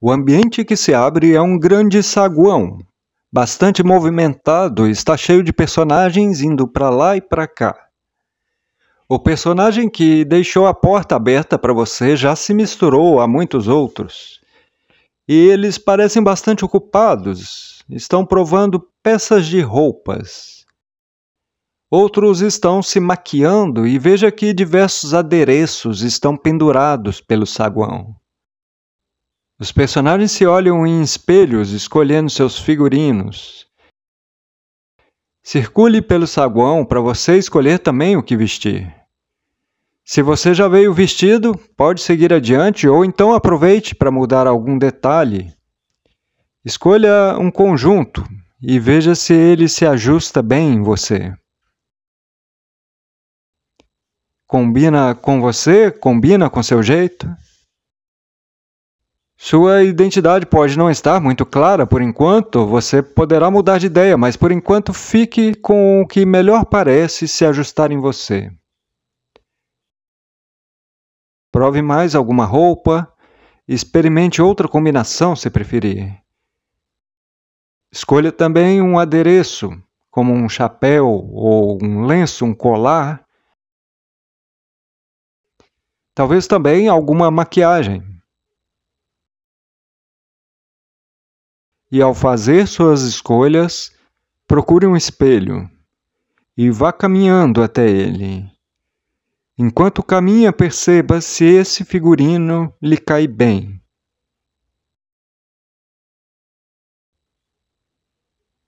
O ambiente que se abre é um grande saguão, bastante movimentado está cheio de personagens indo para lá e para cá. O personagem que deixou a porta aberta para você já se misturou a muitos outros. E eles parecem bastante ocupados, estão provando peças de roupas. Outros estão se maquiando e veja que diversos adereços estão pendurados pelo saguão. Os personagens se olham em espelhos escolhendo seus figurinos. Circule pelo saguão para você escolher também o que vestir. Se você já veio vestido, pode seguir adiante ou então aproveite para mudar algum detalhe. Escolha um conjunto e veja se ele se ajusta bem em você. Combina com você? Combina com seu jeito? Sua identidade pode não estar muito clara por enquanto, você poderá mudar de ideia, mas por enquanto fique com o que melhor parece se ajustar em você. Prove mais alguma roupa, experimente outra combinação se preferir. Escolha também um adereço, como um chapéu ou um lenço, um colar. Talvez também alguma maquiagem. E ao fazer suas escolhas, procure um espelho e vá caminhando até ele. Enquanto caminha, perceba se esse figurino lhe cai bem.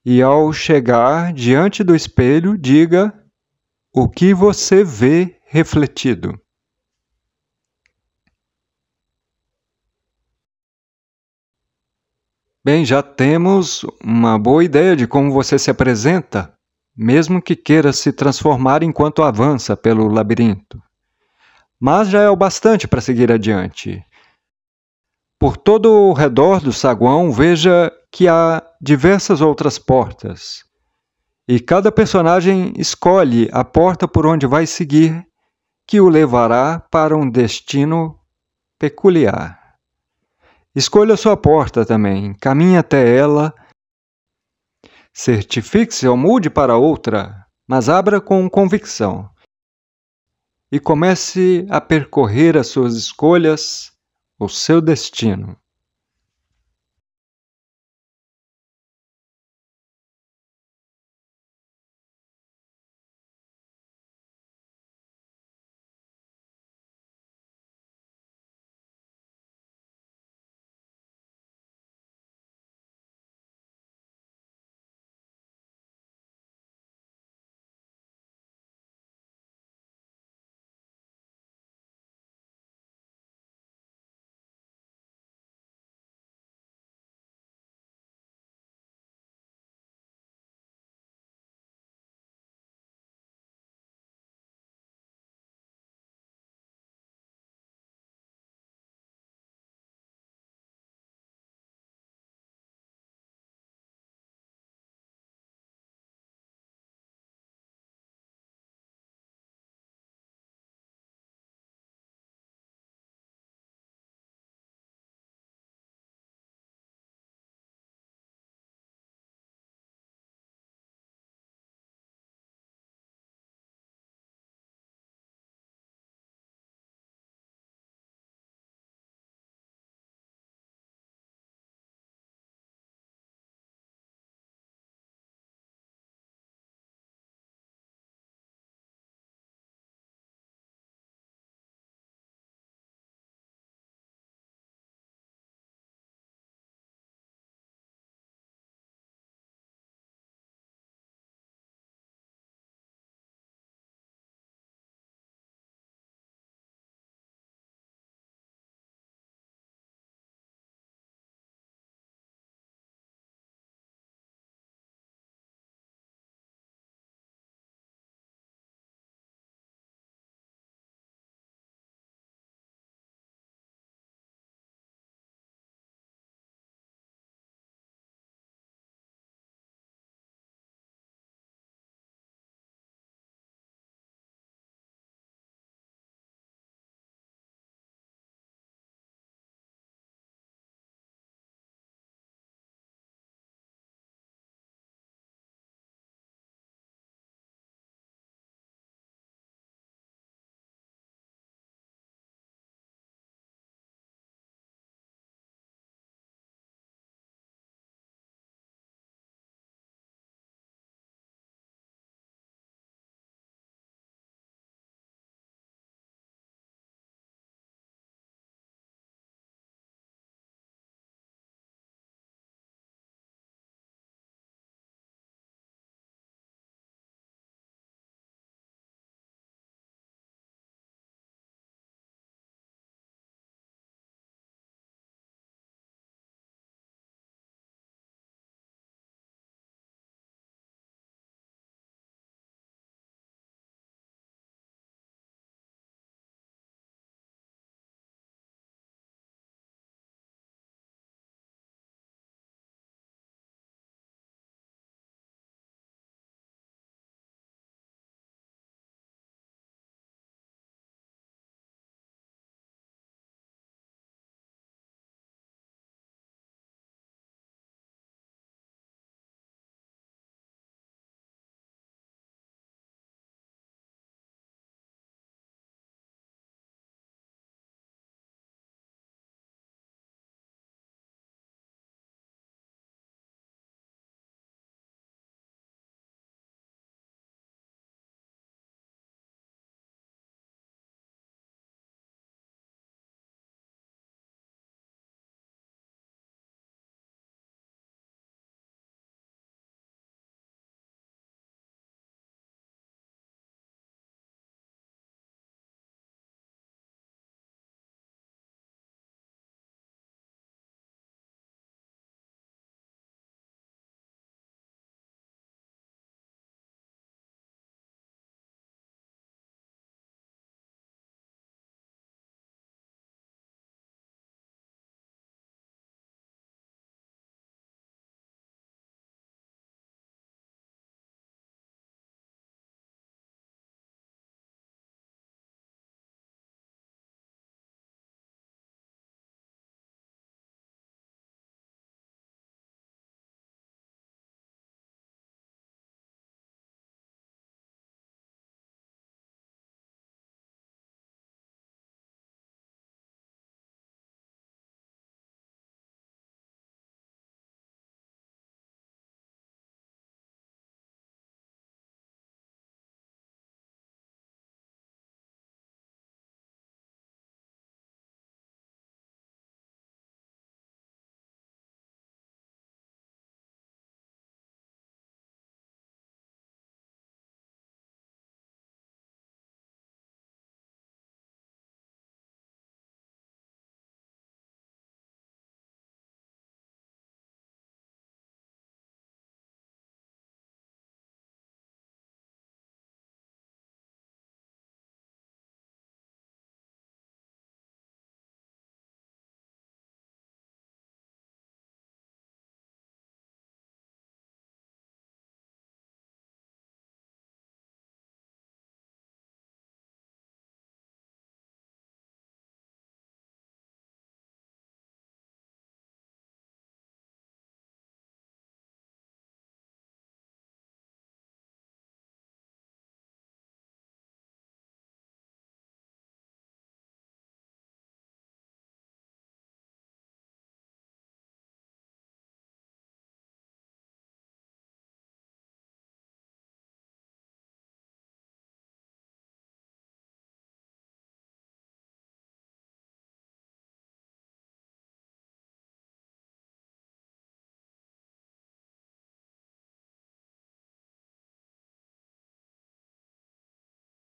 E ao chegar diante do espelho, diga o que você vê refletido. Bem, já temos uma boa ideia de como você se apresenta, mesmo que queira se transformar enquanto avança pelo labirinto. Mas já é o bastante para seguir adiante. Por todo o redor do saguão, veja que há diversas outras portas. E cada personagem escolhe a porta por onde vai seguir, que o levará para um destino peculiar. Escolha sua porta também, caminhe até ela. Certifique-se ou mude para outra, mas abra com convicção. E comece a percorrer as suas escolhas, o seu destino.